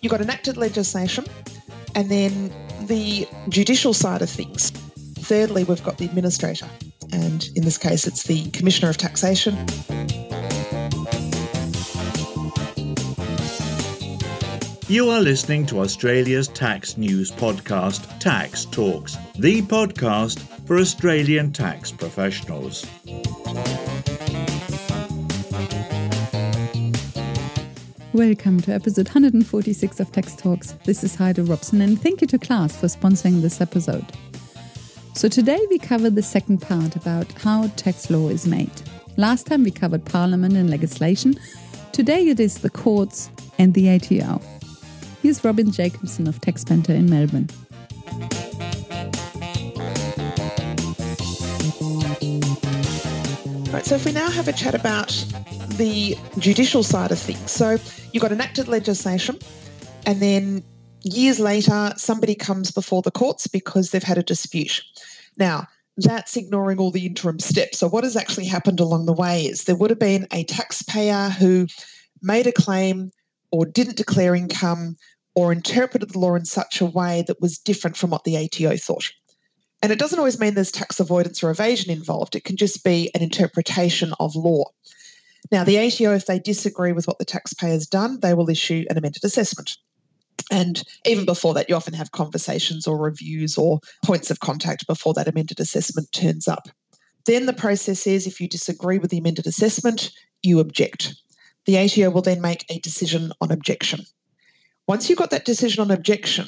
you've got enacted legislation and then the judicial side of things. Thirdly, we've got the administrator, and in this case, it's the Commissioner of Taxation. You are listening to Australia's tax news podcast, Tax Talks, the podcast for Australian tax professionals. Welcome to episode 146 of Tax Talks. This is Heide Robson, and thank you to Class for sponsoring this episode. So, today we cover the second part about how tax law is made. Last time we covered Parliament and legislation. Today it is the courts and the ATO. Here's Robyn Jacobson of TaxBanter in Melbourne. Right, so if we now have a chat about the judicial side of things. So you've got enacted legislation, and then years later, somebody comes before the courts because they've had a dispute. Now, that's ignoring all the interim steps. So, what has actually happened along the way is there would have been a taxpayer who made a claim, or didn't declare income or interpreted the law in such a way that was different from what the ATO thought. And it doesn't always mean there's tax avoidance or evasion involved, it can just be an interpretation of law. Now, the ATO, if they disagree with what the taxpayer's done, they will issue an amended assessment. And even before that, you often have conversations or reviews or points of contact before that amended assessment turns up. Then the process is if you disagree with the amended assessment, you object. The ATO will then make a decision on objection. Once you've got that decision on objection,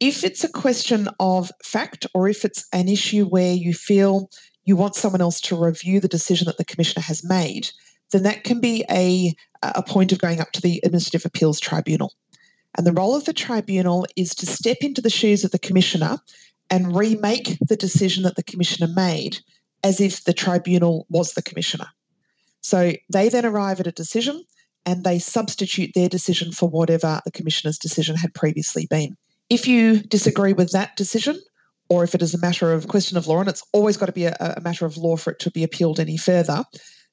if it's a question of fact or if it's an issue where you feel you want someone else to review the decision that the commissioner has made, then that can be a, a point of going up to the Administrative Appeals Tribunal. And the role of the tribunal is to step into the shoes of the commissioner and remake the decision that the commissioner made as if the tribunal was the commissioner. So they then arrive at a decision and they substitute their decision for whatever the commissioner's decision had previously been. If you disagree with that decision, or if it is a matter of question of law, and it's always got to be a, a matter of law for it to be appealed any further,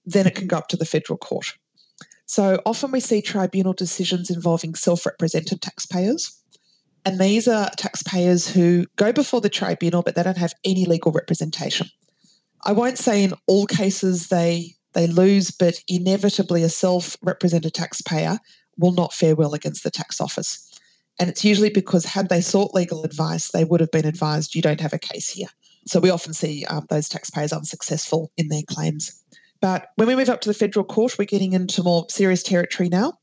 then it can go up to the federal court. So often we see tribunal decisions involving self represented taxpayers. And these are taxpayers who go before the tribunal, but they don't have any legal representation. I won't say in all cases they they lose, but inevitably a self represented taxpayer will not fare well against the tax office. And it's usually because, had they sought legal advice, they would have been advised you don't have a case here. So we often see um, those taxpayers unsuccessful in their claims. But when we move up to the federal court, we're getting into more serious territory now.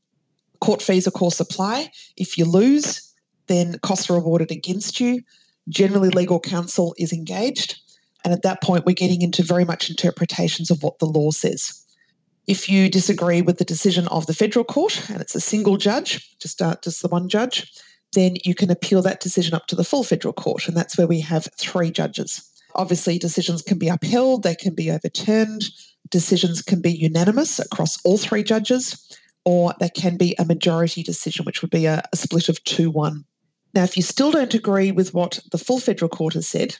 Court fees, of course, apply. If you lose, then costs are awarded against you. Generally, legal counsel is engaged. And at that point, we're getting into very much interpretations of what the law says. If you disagree with the decision of the federal court, and it's a single judge, just, uh, just the one judge, then you can appeal that decision up to the full federal court. And that's where we have three judges. Obviously, decisions can be upheld, they can be overturned, decisions can be unanimous across all three judges, or there can be a majority decision, which would be a, a split of 2 1. Now, if you still don't agree with what the full federal court has said,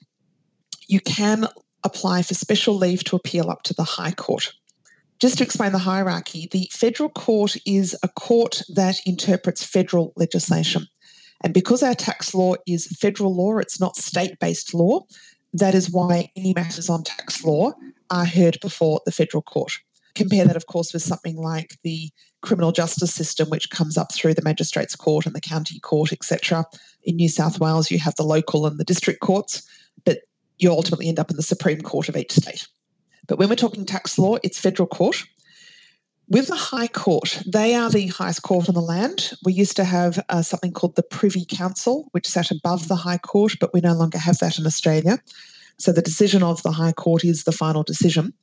you can apply for special leave to appeal up to the High Court. Just to explain the hierarchy, the federal court is a court that interprets federal legislation. And because our tax law is federal law, it's not state based law, that is why any matters on tax law are heard before the federal court. Compare that, of course, with something like the criminal justice system, which comes up through the magistrates court and the county court, etc. In New South Wales, you have the local and the district courts, but you ultimately end up in the Supreme Court of each state. But when we're talking tax law, it's federal court. With the High Court, they are the highest court on the land. We used to have uh, something called the Privy Council, which sat above the High Court, but we no longer have that in Australia. So the decision of the High Court is the final decision.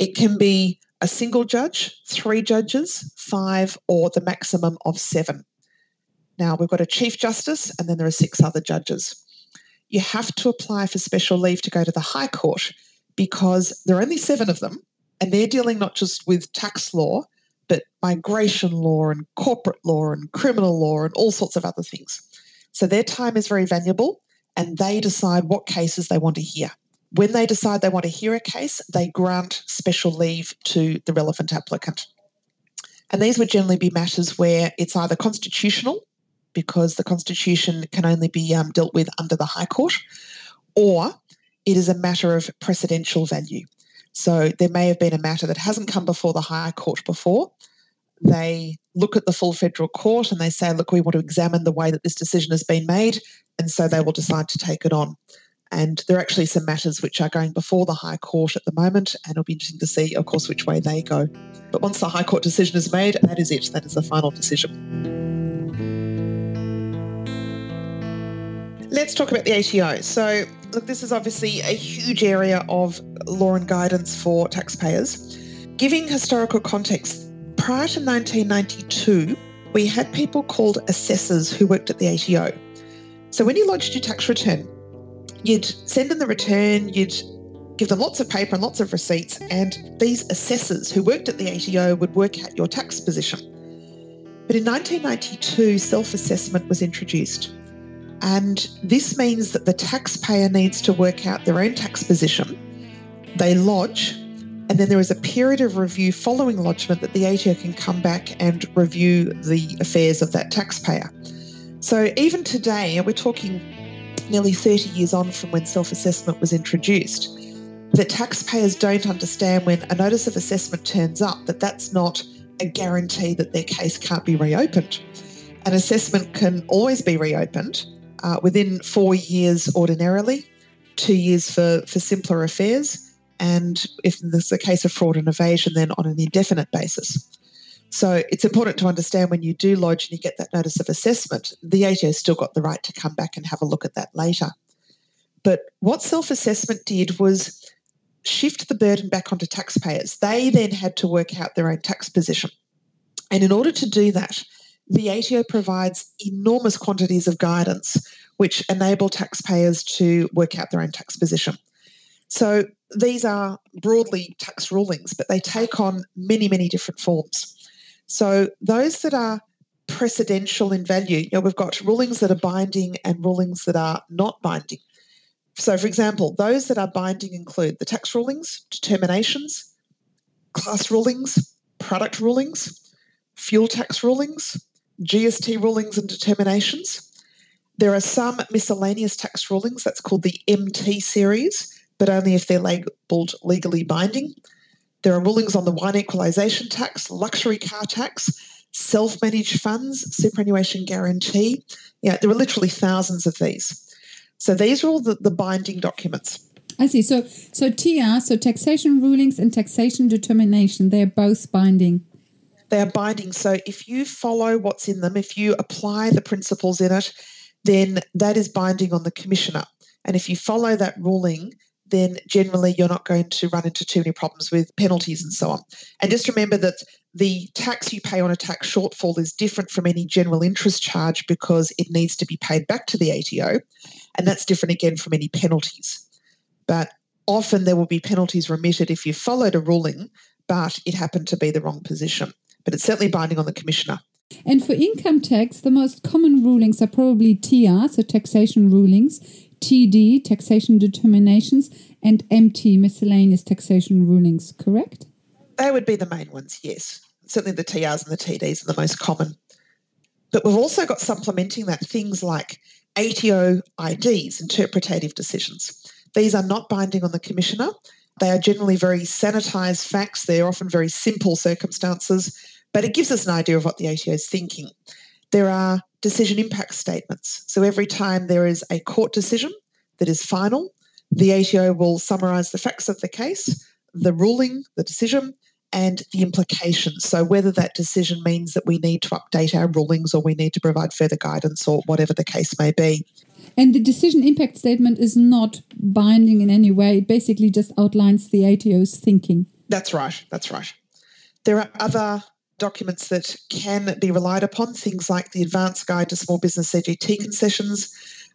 It can be a single judge, three judges, five, or the maximum of seven. Now, we've got a Chief Justice, and then there are six other judges. You have to apply for special leave to go to the High Court because there are only seven of them and they're dealing not just with tax law, but migration law and corporate law and criminal law and all sorts of other things. So their time is very valuable and they decide what cases they want to hear. When they decide they want to hear a case, they grant special leave to the relevant applicant. And these would generally be matters where it's either constitutional because the Constitution can only be um, dealt with under the High Court, or it is a matter of precedential value. So there may have been a matter that hasn't come before the High Court before. They look at the full federal court and they say, look, we want to examine the way that this decision has been made. And so they will decide to take it on. And there are actually some matters which are going before the High Court at the moment, and it'll be interesting to see, of course, which way they go. But once the High Court decision is made, that is it. That is the final decision. Let's talk about the ATO. So, look, this is obviously a huge area of law and guidance for taxpayers. Giving historical context, prior to 1992, we had people called assessors who worked at the ATO. So, when you lodged your tax return, you'd send them the return, you'd give them lots of paper and lots of receipts, and these assessors who worked at the ATO would work out your tax position. But in 1992, self assessment was introduced. And this means that the taxpayer needs to work out their own tax position. They lodge, and then there is a period of review following lodgement that the ATO can come back and review the affairs of that taxpayer. So even today, and we're talking nearly 30 years on from when self assessment was introduced, that taxpayers don't understand when a notice of assessment turns up that that's not a guarantee that their case can't be reopened. An assessment can always be reopened uh, within four years ordinarily, two years for, for simpler affairs, and if there's a case of fraud and evasion, then on an indefinite basis. So it's important to understand when you do lodge and you get that notice of assessment, the ATO still got the right to come back and have a look at that later. But what self assessment did was shift the burden back onto taxpayers. They then had to work out their own tax position. And in order to do that, the ATO provides enormous quantities of guidance which enable taxpayers to work out their own tax position. So these are broadly tax rulings, but they take on many, many different forms. So those that are precedential in value, you know, we've got rulings that are binding and rulings that are not binding. So, for example, those that are binding include the tax rulings, determinations, class rulings, product rulings, fuel tax rulings, GST rulings and determinations. There are some miscellaneous tax rulings, that's called the MT series, but only if they're labelled legally binding. There are rulings on the wine equalisation tax, luxury car tax, self managed funds, superannuation guarantee. Yeah, there are literally thousands of these. So these are all the, the binding documents. I see. So so TR, so taxation rulings and taxation determination, they're both binding. They are binding. So if you follow what's in them, if you apply the principles in it, then that is binding on the commissioner. And if you follow that ruling, then generally you're not going to run into too many problems with penalties and so on. And just remember that the tax you pay on a tax shortfall is different from any general interest charge because it needs to be paid back to the ATO. And that's different again from any penalties. But often there will be penalties remitted if you followed a ruling, but it happened to be the wrong position. But it's certainly binding on the commissioner. And for income tax, the most common rulings are probably TR, so taxation rulings, TD, taxation determinations, and MT, miscellaneous taxation rulings, correct? They would be the main ones, yes. Certainly the TRs and the TDs are the most common. But we've also got supplementing that things like ATO IDs, interpretative decisions. These are not binding on the Commissioner. They are generally very sanitised facts. They're often very simple circumstances, but it gives us an idea of what the ATO is thinking. There are decision impact statements. So every time there is a court decision that is final, the ATO will summarise the facts of the case, the ruling, the decision, and the implications. So, whether that decision means that we need to update our rulings or we need to provide further guidance or whatever the case may be. And the decision impact statement is not binding in any way. It basically just outlines the ATO's thinking. That's right. That's right. There are other documents that can be relied upon, things like the Advanced Guide to Small Business CGT Concessions,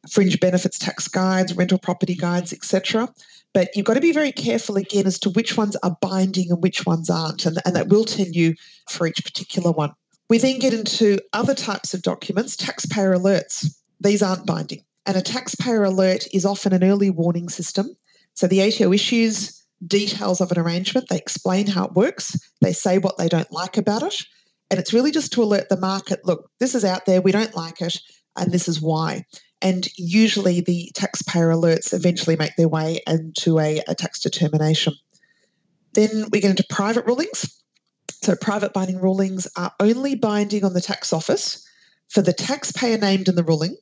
Fringe Benefits Tax Guides, Rental Property Guides, etc. But you've got to be very careful again as to which ones are binding and which ones aren't, and, and that will tell you for each particular one. We then get into other types of documents, taxpayer alerts. These aren't binding. And a taxpayer alert is often an early warning system. So the ATO issues details of an arrangement, they explain how it works, they say what they don't like about it, And it's really just to alert the market look, this is out there, we don't like it, and this is why. And usually the taxpayer alerts eventually make their way into a, a tax determination. Then we get into private rulings. So, private binding rulings are only binding on the tax office for the taxpayer named in the ruling,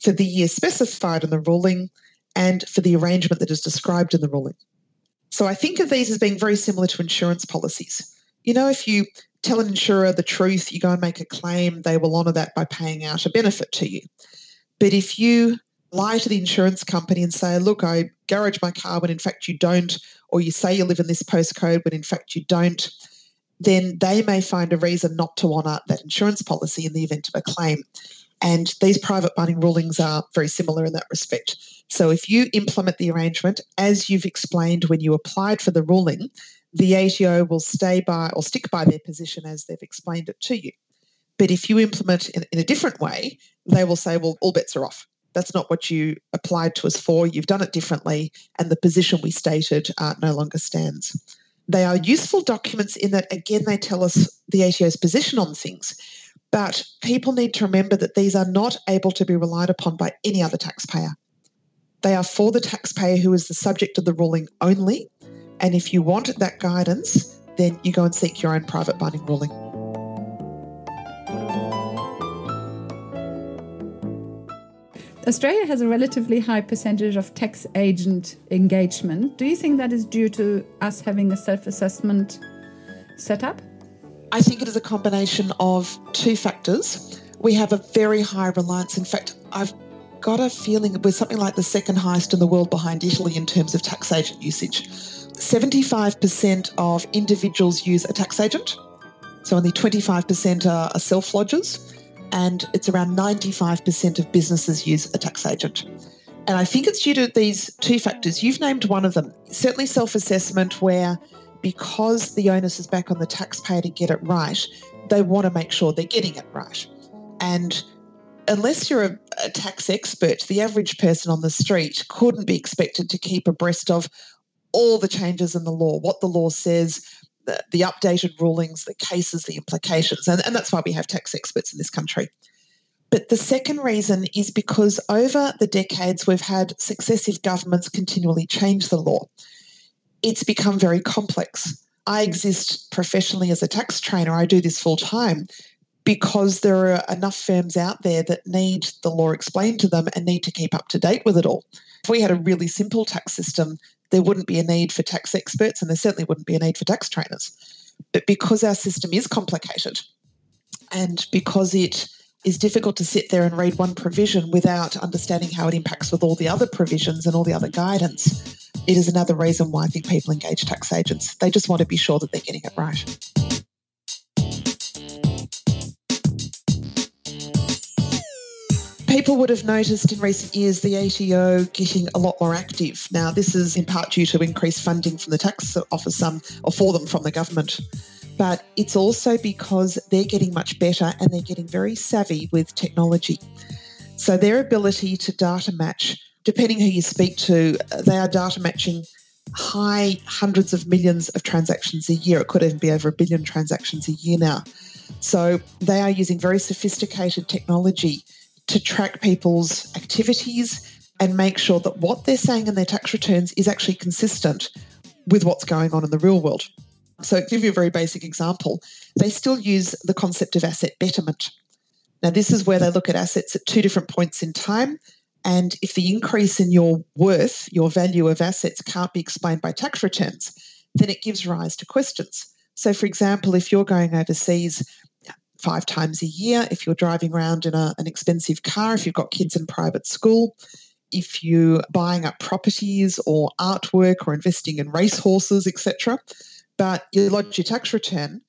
for the year specified in the ruling, and for the arrangement that is described in the ruling. So, I think of these as being very similar to insurance policies. You know, if you tell an insurer the truth, you go and make a claim, they will honour that by paying out a benefit to you. But if you lie to the insurance company and say, look, I garage my car when in fact you don't, or you say you live in this postcode when in fact you don't, then they may find a reason not to honour that insurance policy in the event of a claim. And these private binding rulings are very similar in that respect. So if you implement the arrangement as you've explained when you applied for the ruling, the ATO will stay by or stick by their position as they've explained it to you. But if you implement in, in a different way, they will say, well, all bets are off. That's not what you applied to us for. You've done it differently, and the position we stated uh, no longer stands. They are useful documents in that, again, they tell us the ATO's position on things. But people need to remember that these are not able to be relied upon by any other taxpayer. They are for the taxpayer who is the subject of the ruling only. And if you want that guidance, then you go and seek your own private binding ruling. Australia has a relatively high percentage of tax agent engagement. Do you think that is due to us having a self assessment set up? I think it is a combination of two factors. We have a very high reliance. In fact, I've got a feeling we're something like the second highest in the world behind Italy in terms of tax agent usage. 75% of individuals use a tax agent, so only 25% are self lodgers and it's around 95% of businesses use a tax agent. And I think it's due to these two factors. You've named one of them. Certainly self assessment, where because the onus is back on the taxpayer to get it right, they want to make sure they're getting it right. And unless you're a, a, tax expert, the average person on the street couldn't be expected to keep abreast of all the changes in the law, what the law says, the, the updated rulings, the cases, the implications. And, and that's why we have tax experts in this country. But the second reason is because over the decades, we've had successive governments continually change the law. It's become very complex. I exist professionally as a tax trainer, I do this full time because there are enough firms out there that need the law explained to them and need to keep up to date with it all. If we had a really simple tax system, there wouldn't be a need for tax experts and there certainly wouldn't be a need for tax trainers. But because our system is complicated and because it is difficult to sit there and read one provision without understanding how it impacts with all the other provisions and all the other guidance, it is another reason why I think people engage tax agents. They just want to be sure that they're getting it right. people would have noticed in recent years the ATO getting a lot more active. Now, this is in part due to increased funding from the tax office, um, or for them from the government. But it's also because they're getting much better and they're getting very savvy with technology. So their ability to data match, depending who you speak to, they are data matching high hundreds of millions of transactions a year. It could even be over a billion transactions a year now. So they are using very sophisticated technology to track people's activities and make sure that what they're saying in their tax returns is actually consistent with what's going on in the real world. So, to give you a very basic example, they still use the concept of asset betterment. Now, this is where they look at assets at two different points in time. And if the increase in your worth, your value of assets, can't be explained by tax returns, then it gives rise to questions. So, for example, if you're going overseas five times a year, if you're driving around in a, an expensive car, if you've got kids in private school, if you're buying up properties or artwork or investing in racehorses, etc. But you lodge your tax return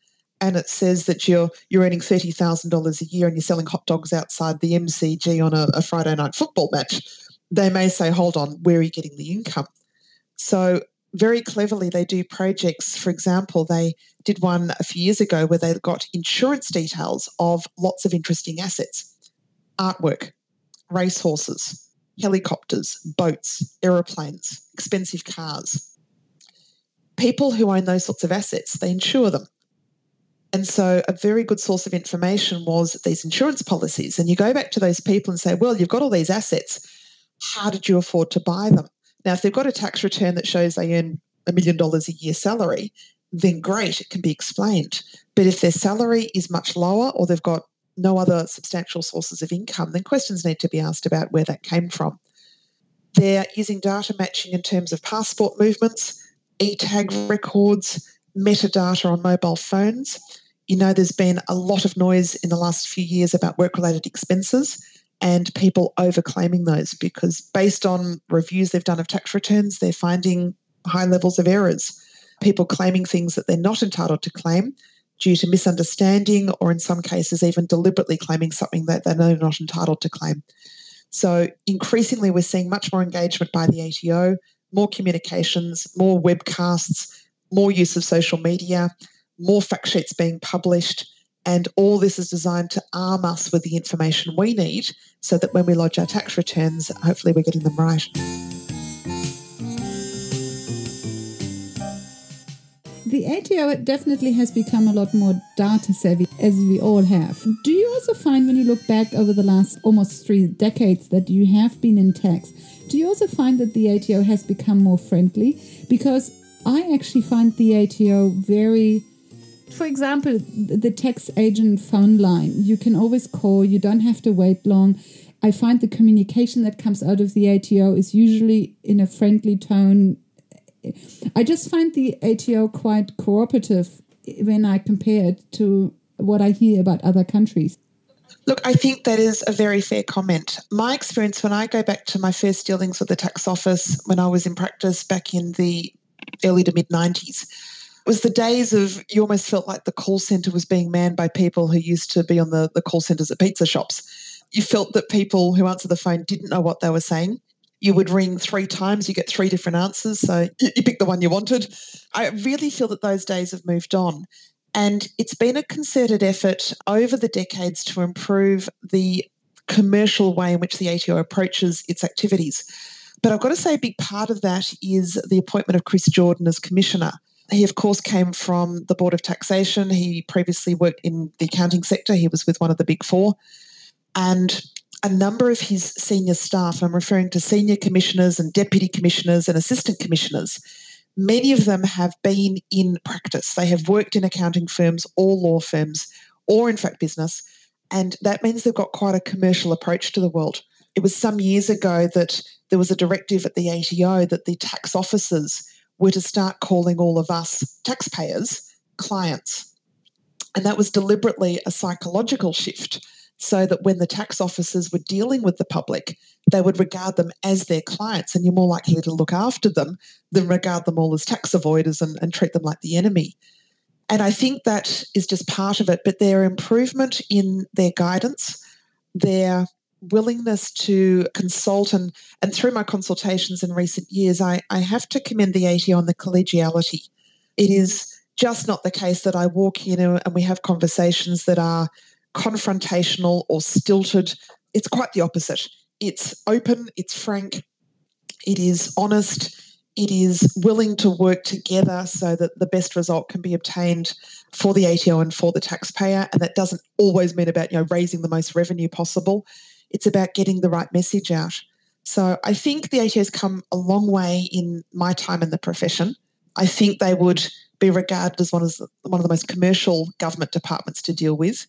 and it says that you're you're earning thirty thousand dollars a year and you're selling hot dogs outside the MCG on a, a Friday night football match. They may say, "Hold on, where are you getting the income?" So very cleverly, they do projects. For example, they did one a few years ago where they got insurance details of lots of interesting assets artwork, racehorses, helicopters, boats, aeroplanes, expensive cars. People who own those sorts of assets, they insure them. And so, a very good source of information was these insurance policies. And you go back to those people and say, well, you've got all these assets. How did you afford to buy them? Now, if they've got a tax return that shows they earn a million dollars a year salary, then great, it can be explained. But if their salary is much lower or they've got no other substantial sources of income, then questions need to be asked about where that came from. They're using data matching in terms of passport movements, e tag records, metadata on mobile phones. You know, there's been a lot of noise in the last few years about work related expenses and people overclaiming those because, based on reviews they've done of tax returns, they're finding high levels of errors. People claiming things that they're not entitled to claim due to misunderstanding, or in some cases, even deliberately claiming something that they're not entitled to claim. So, increasingly, we're seeing much more engagement by the ATO, more communications, more webcasts, more use of social media, more fact sheets being published. And all this is designed to arm us with the information we need so that when we lodge our tax returns, hopefully we're getting them right. The ATO definitely has become a lot more data savvy, as we all have. Do you also find, when you look back over the last almost three decades that you have been in tax, do you also find that the ATO has become more friendly? Because I actually find the ATO very for example, the tax agent phone line, you can always call, you don't have to wait long. I find the communication that comes out of the ATO is usually in a friendly tone. I just find the ATO quite cooperative when I compare it to what I hear about other countries. Look, I think that is a very fair comment. My experience when I go back to my first dealings with the tax office when I was in practice back in the early to mid 90s was the days of you almost felt like the call center was being manned by people who used to be on the, the call centers at pizza shops. You felt that people who answered the phone didn't know what they were saying. You would ring three times, you get three different answers. So you, you pick the one you wanted. I really feel that those days have moved on. And it's been a concerted effort over the decades to improve the commercial way in which the ATO approaches its activities. But I've got to say, a big part of that is the appointment of Chris Jordan as Commissioner. He, of course, came from the Board of Taxation. He previously worked in the accounting sector. He was with one of the big four. And a number of his senior staff, I'm referring to senior commissioners and deputy commissioners and assistant commissioners, many of them have been in practice. They have worked in accounting firms or law firms or, in fact, business. And that means they've got quite a commercial approach to the world. It was some years ago that there was a directive at the ATO that the tax officers were to start calling all of us taxpayers clients. And that was deliberately a psychological shift so that when the tax officers were dealing with the public, they would regard them as their clients and you're more likely to look after them than regard them all as tax avoiders and, and treat them like the enemy. And I think that is just part of it, but their improvement in their guidance, their willingness to consult and, and through my consultations in recent years, I, I have to commend the ATO on the collegiality. It is just not the case that I walk in and we have conversations that are confrontational or stilted. It's quite the opposite. It's open, it's frank, it is honest, it is willing to work together so that the best result can be obtained for the ATO and for the taxpayer. And that doesn't always mean about you know raising the most revenue possible. It's about getting the right message out. So I think the ATO has come a long way in my time in the profession. I think they would be regarded as one of the, one of the most commercial government departments to deal with.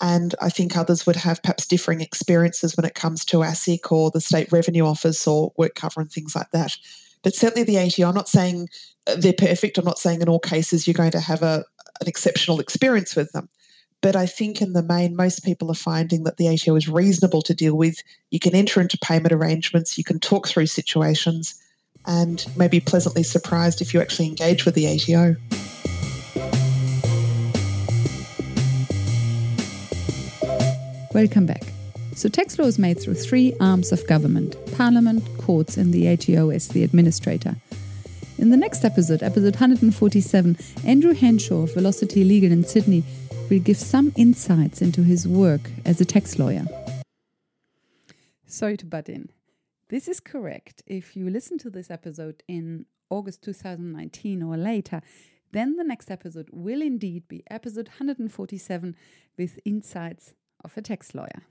And I think others would have perhaps differing experiences when it comes to ASIC or the State Revenue Office or WorkCover and things like that. But certainly the ATO, I'm not saying uh, they're perfect. I'm not saying in all cases you're going to have a, an exceptional experience with them. But I think in the main, most people are finding that the ATO is reasonable to deal with. You can enter into payment arrangements, you can talk through situations, and may be pleasantly surprised if you actually engage with the ATO. Welcome back. So, tax law is made through three arms of government Parliament, courts, and the ATO as the administrator. In the next episode, episode 147, Andrew Henshaw of Velocity Legal in Sydney will give some insights into his work as a tax lawyer. Sorry to butt in. This is correct. If you listen to this episode in August 2019 or later, then the next episode will indeed be episode 147 with insights of a tax lawyer.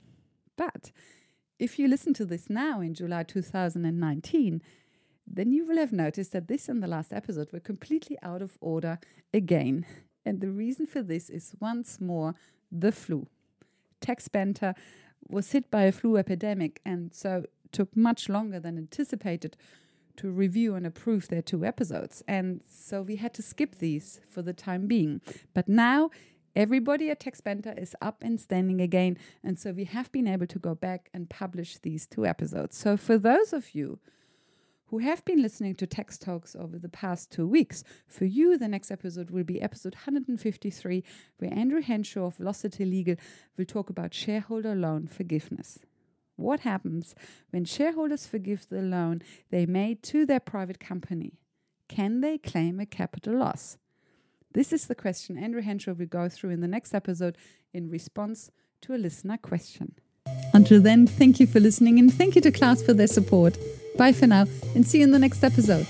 But if you listen to this now in July 2019, then you will have noticed that this and the last episode were completely out of order again. And the reason for this is once more the flu. TaxBanter was hit by a flu epidemic and so took much longer than anticipated to review and approve their two episodes. And so we had to skip these for the time being. But now everybody at Banter is up and standing again. And so we have been able to go back and publish these two episodes. So for those of you who have been listening to Tax Talks over the past two weeks, for you, the next episode will be episode 153, where Andrew Henshaw of Velocity Legal will talk about shareholder loan forgiveness. What happens when shareholders forgive the loan they made to their private company? Can they claim a capital loss? This is the question Andrew Henshaw will go through in the next episode in response to a listener question. Until then, thank you for listening and thank you to Class for their support. Bye for now and see you in the next episode.